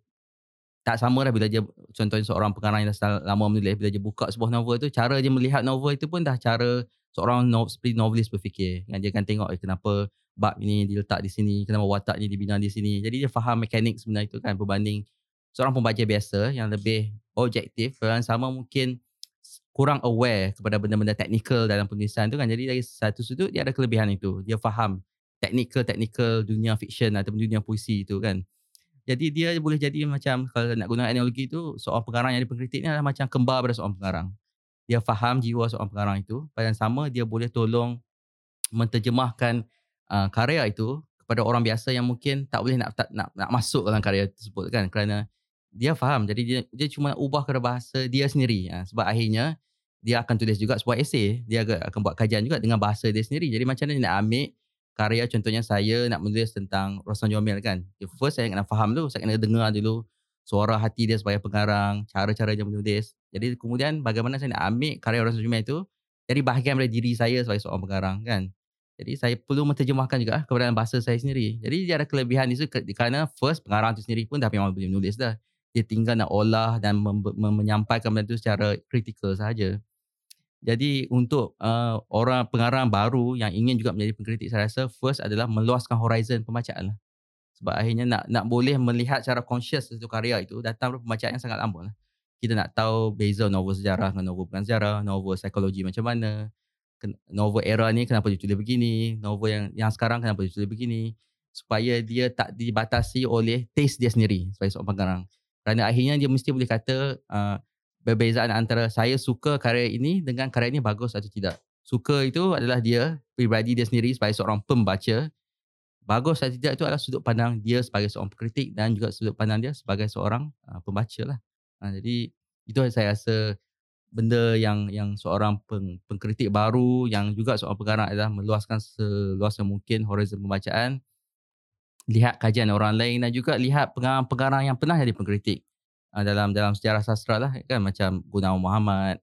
tak sama lah bila dia contohnya seorang pengarang yang dah lama menulis bila dia buka sebuah novel tu cara dia melihat novel itu pun dah cara seorang seperti novelis berfikir kan dia akan tengok eh, kenapa bab ini diletak di sini kenapa watak ni dibina di sini jadi dia faham mekanik sebenarnya itu kan berbanding seorang pembaca biasa yang lebih objektif dan sama mungkin kurang aware kepada benda-benda teknikal dalam penulisan tu kan. Jadi dari satu sudut dia ada kelebihan itu. Dia faham teknikal-teknikal dunia fiction atau dunia puisi itu kan. Jadi dia boleh jadi macam kalau nak guna analogi tu seorang pengarang yang dipengkritik ni adalah macam kembar pada seorang pengarang. Dia faham jiwa seorang pengarang itu. Pada yang sama dia boleh tolong menterjemahkan uh, karya itu kepada orang biasa yang mungkin tak boleh nak tak, nak nak masuk dalam karya tersebut kan kerana dia faham jadi dia dia cuma ubah kepada bahasa dia sendiri ha, sebab akhirnya dia akan tulis juga sebuah esei dia akan buat kajian juga dengan bahasa dia sendiri jadi macam mana dia nak ambil karya contohnya saya nak menulis tentang Rosman Jomil kan. First saya kena faham dulu saya kena dengar dulu suara hati dia sebagai pengarang cara-cara dia menulis. Jadi kemudian bagaimana saya nak ambil karya Rosman Jomil itu jadi bahagian dari diri saya sebagai seorang pengarang kan. Jadi saya perlu menterjemahkan juga kepada bahasa saya sendiri. Jadi dia ada kelebihan itu kerana first pengarang itu sendiri pun dah memang boleh menulis dah. Dia tinggal nak olah dan mem- mem- menyampaikan benda itu secara kritikal saja. Jadi untuk uh, orang pengarang baru yang ingin juga menjadi pengkritik saya rasa first adalah meluaskan horizon pembacaan lah. Sebab akhirnya nak nak boleh melihat secara conscious satu karya itu datang dari pembacaan yang sangat lama lah. Kita nak tahu beza novel sejarah dengan novel bukan sejarah, novel psikologi macam mana, novel era ni kenapa dia tulis begini, novel yang yang sekarang kenapa dia tulis begini supaya dia tak dibatasi oleh taste dia sendiri sebagai seorang pengarang. Kerana akhirnya dia mesti boleh kata uh, perbezaan antara saya suka karya ini dengan karya ini bagus atau tidak. Suka itu adalah dia, pribadi dia sendiri sebagai seorang pembaca. Bagus atau tidak itu adalah sudut pandang dia sebagai seorang kritik dan juga sudut pandang dia sebagai seorang uh, pembaca lah. Uh, jadi itu saya rasa benda yang yang seorang peng, pengkritik baru yang juga seorang pengarang adalah meluaskan seluas mungkin horizon pembacaan lihat kajian orang lain dan juga lihat pengarang-pengarang yang pernah jadi pengkritik uh, dalam dalam sejarah sastra lah kan macam Gunawan Muhammad,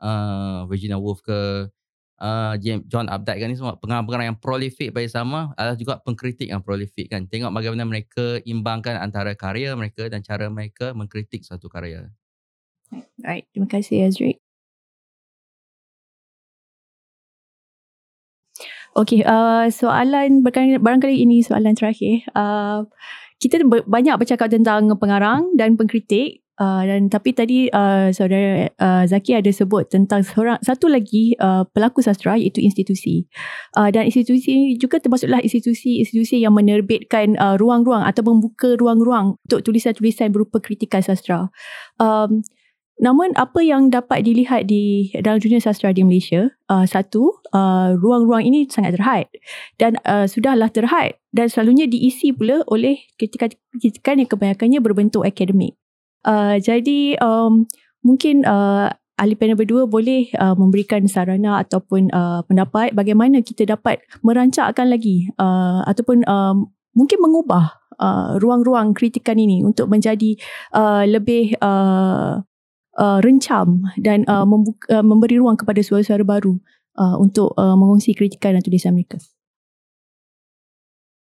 uh, Virginia Woolf ke uh, John Updike kan ni semua pengarang-pengarang yang prolific bagi sama adalah juga pengkritik yang prolific kan. Tengok bagaimana mereka imbangkan antara karya mereka dan cara mereka mengkritik suatu karya. Right, terima kasih Azri. Okay, uh, soalan barangkali ini soalan terakhir. Uh, kita banyak bercakap tentang pengarang dan pengkritik. Uh, dan tapi tadi uh, saudara uh, Zaki ada sebut tentang seorang satu lagi uh, pelaku sastra iaitu institusi uh, dan institusi ini juga termasuklah institusi-institusi yang menerbitkan uh, ruang-ruang atau membuka ruang-ruang untuk tulisan-tulisan berupa kritikan sastra. Um, Namun apa yang dapat dilihat di dalam dunia sastra di Malaysia, uh, satu, uh, ruang-ruang ini sangat terhad dan uh, sudahlah terhad dan selalunya diisi pula oleh kritikan-kritikan yang kebanyakannya berbentuk akademik. Uh, jadi um, mungkin uh, ahli panel berdua boleh uh, memberikan sarana ataupun uh, pendapat bagaimana kita dapat merancangkan lagi uh, ataupun um, mungkin mengubah uh, ruang-ruang kritikan ini untuk menjadi uh, lebih uh, uh, rencam dan uh, membuka, uh, memberi ruang kepada suara-suara baru uh, untuk uh, mengongsi kritikan dan tulisan mereka.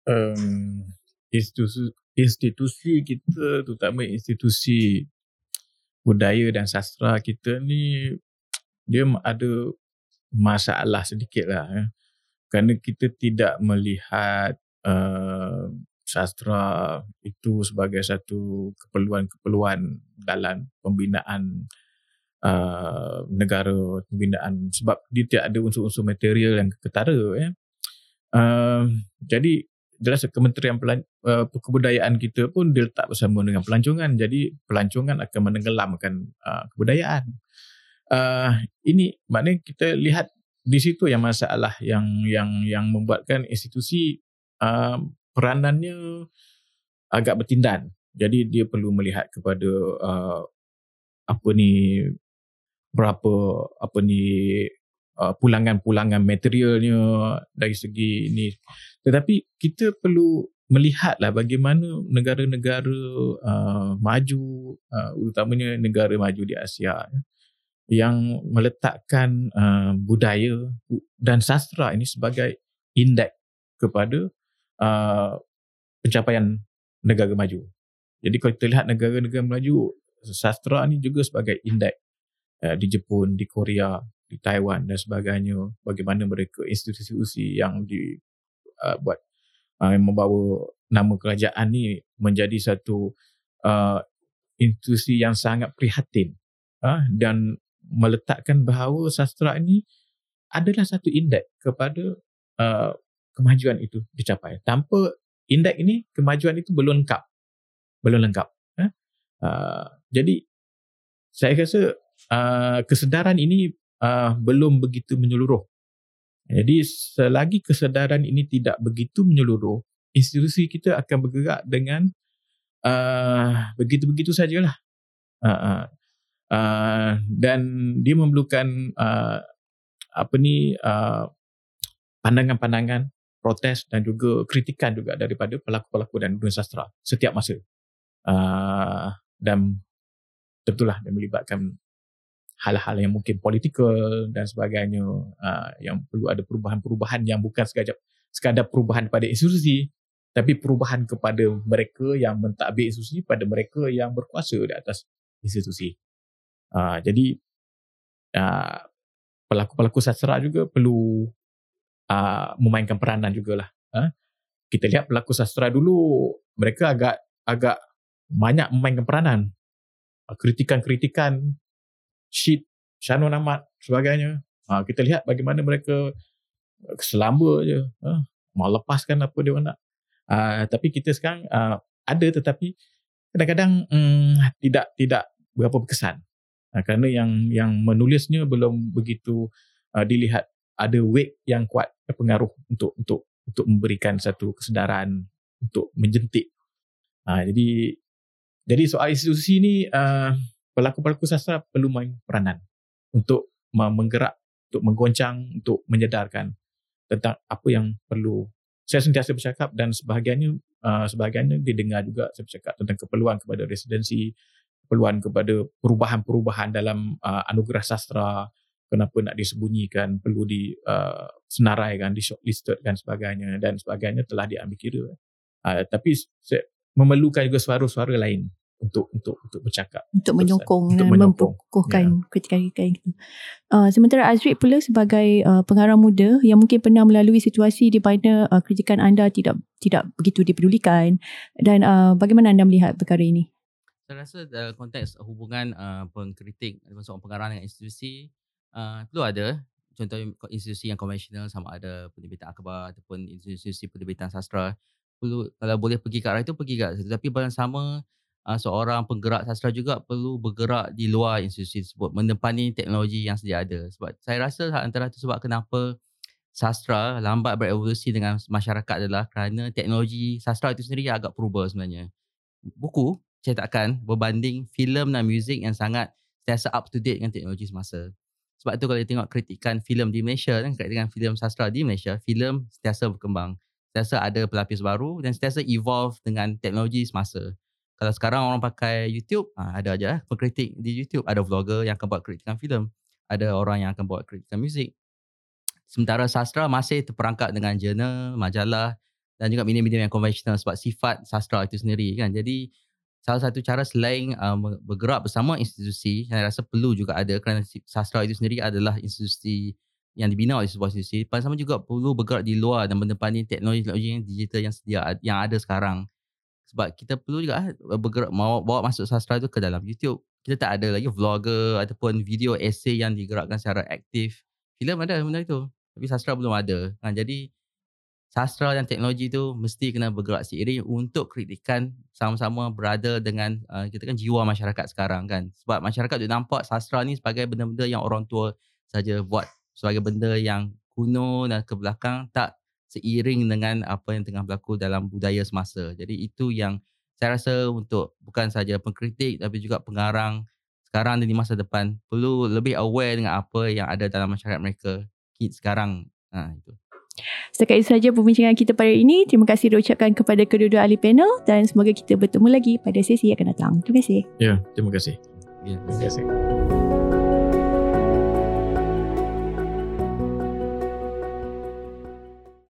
Um, institusi, institusi kita, terutama institusi budaya dan sastra kita ni, dia ada masalah sedikit lah. Eh. Kerana kita tidak melihat uh, sastra itu sebagai satu keperluan-keperluan dalam pembinaan uh, negara pembinaan sebab dia tidak ada unsur-unsur material yang ketara ya. Uh, jadi jelas Kementerian Pelan- uh, Kebudayaan kita pun diletak bersama dengan pelancongan jadi pelancongan akan menenggelamkan uh, kebudayaan. Uh, ini maknanya kita lihat di situ yang masalah yang yang yang membuatkan institusi uh, peranannya agak bertindan. Jadi dia perlu melihat kepada uh, apa ni berapa apa ni uh, pulangan-pulangan materialnya dari segi ini. Tetapi kita perlu melihatlah bagaimana negara-negara uh, maju uh, utamanya negara maju di Asia yang meletakkan uh, budaya dan sastra ini sebagai indeks kepada uh, pencapaian negara maju. Jadi kalau kita lihat negara-negara maju, sastra ni juga sebagai indeks uh, di Jepun, di Korea, di Taiwan dan sebagainya. Bagaimana mereka institusi-institusi yang dibuat uh, uh, yang membawa nama kerajaan ni menjadi satu uh, institusi yang sangat prihatin uh, dan meletakkan bahawa sastra ini adalah satu indeks kepada uh, kemajuan itu dicapai. Tanpa indeks ini, kemajuan itu belum lengkap. Belum lengkap. Eh? Uh, jadi, saya rasa uh, kesedaran ini uh, belum begitu menyeluruh. Jadi, selagi kesedaran ini tidak begitu menyeluruh, institusi kita akan bergerak dengan uh, begitu-begitu sajalah. Uh, uh, dan dia memerlukan uh, apa ni uh, pandangan-pandangan protes dan juga kritikan juga daripada pelaku-pelaku dan dunia sastra setiap masa. Uh, dan tentulah dia melibatkan hal-hal yang mungkin politikal dan sebagainya uh, yang perlu ada perubahan-perubahan yang bukan sekadar, sekadar perubahan pada institusi tapi perubahan kepada mereka yang mentadbir institusi pada mereka yang berkuasa di atas institusi. Uh, jadi uh, pelaku-pelaku sastra juga perlu uh, memainkan peranan jugalah. Uh. kita lihat pelakon sastra dulu mereka agak agak banyak memainkan peranan uh, kritikan-kritikan sheet Shannon Ahmad sebagainya uh, kita lihat bagaimana mereka selamba je uh, mau lepaskan apa dia nak uh, tapi kita sekarang uh, ada tetapi kadang-kadang um, tidak tidak berapa berkesan uh, kerana yang yang menulisnya belum begitu uh, dilihat ada weight yang kuat pengaruh untuk untuk untuk memberikan satu kesedaran untuk menjentik. Uh, jadi jadi soal institusi ni uh, pelaku-pelaku sastra perlu main peranan untuk menggerak, untuk menggoncang, untuk menyedarkan tentang apa yang perlu. Saya sentiasa bercakap dan sebahagiannya uh, sebahagiannya didengar juga saya bercakap tentang keperluan kepada residensi, keperluan kepada perubahan-perubahan dalam uh, anugerah sastra, kenapa nak disembunyikan perlu di uh, senaraikan di shortlisted dan sebagainya dan sebagainya telah diambil kira uh, tapi memerlukan juga suara-suara lain untuk untuk untuk bercakap untuk menyokong untuk dan mempukuhkan yeah. kritikan-kritikan itu. Uh, sementara Azri pula sebagai uh, pengarang muda yang mungkin pernah melalui situasi di mana uh, kritikan anda tidak tidak begitu dipedulikan dan uh, bagaimana anda melihat perkara ini? Saya rasa dalam konteks hubungan uh, pengkritik ataupun seorang pengarang dengan institusi perlu ada. Contoh institusi yang konvensional sama ada penerbitan akhbar ataupun institusi penerbitan sastra. Perlu kalau boleh pergi ke arah itu pergi ke tapi pada sama uh, seorang penggerak sastra juga perlu bergerak di luar institusi tersebut menempani teknologi yang sedia ada. Sebab saya rasa antara itu sebab kenapa sastra lambat berevolusi dengan masyarakat adalah kerana teknologi sastra itu sendiri agak perubah sebenarnya. Buku cetakan berbanding filem dan muzik yang sangat sentiasa up to date dengan teknologi semasa sebab tu kalau tengok kritikan filem di Malaysia kan kritikan filem sastra di Malaysia, filem sentiasa berkembang. Sentiasa ada pelapis baru dan sentiasa evolve dengan teknologi semasa. Kalau sekarang orang pakai YouTube, ha, ada aja eh, pengkritik di YouTube, ada vlogger yang akan buat kritikan filem, ada orang yang akan buat kritikan muzik. Sementara sastra masih terperangkap dengan jurnal, majalah dan juga media-media yang konvensional sebab sifat sastra itu sendiri kan. Jadi salah satu cara selain uh, bergerak bersama institusi saya rasa perlu juga ada kerana sastra itu sendiri adalah institusi yang dibina oleh sebuah institusi. Pada sama juga perlu bergerak di luar dan menempani teknologi-teknologi yang digital yang sedia yang ada sekarang. Sebab kita perlu juga uh, bergerak bawa, bawa masuk sastra itu ke dalam YouTube. Kita tak ada lagi vlogger ataupun video essay yang digerakkan secara aktif. Filem ada benda itu tapi sastra belum ada. Kan jadi sastra dan teknologi tu mesti kena bergerak seiring untuk kritikan sama-sama berada dengan uh, kita kan jiwa masyarakat sekarang kan. Sebab masyarakat tu nampak sastra ni sebagai benda-benda yang orang tua saja buat. Sebagai benda yang kuno dan ke belakang tak seiring dengan apa yang tengah berlaku dalam budaya semasa. Jadi itu yang saya rasa untuk bukan saja pengkritik tapi juga pengarang sekarang dan di masa depan perlu lebih aware dengan apa yang ada dalam masyarakat mereka sekarang. Ha, itu Setakat itu sahaja perbincangan kita pada hari ini. Terima kasih diucapkan kepada kedua-dua ahli panel dan semoga kita bertemu lagi pada sesi yang akan datang. Terima kasih. Ya, terima kasih. Ya, terima kasih.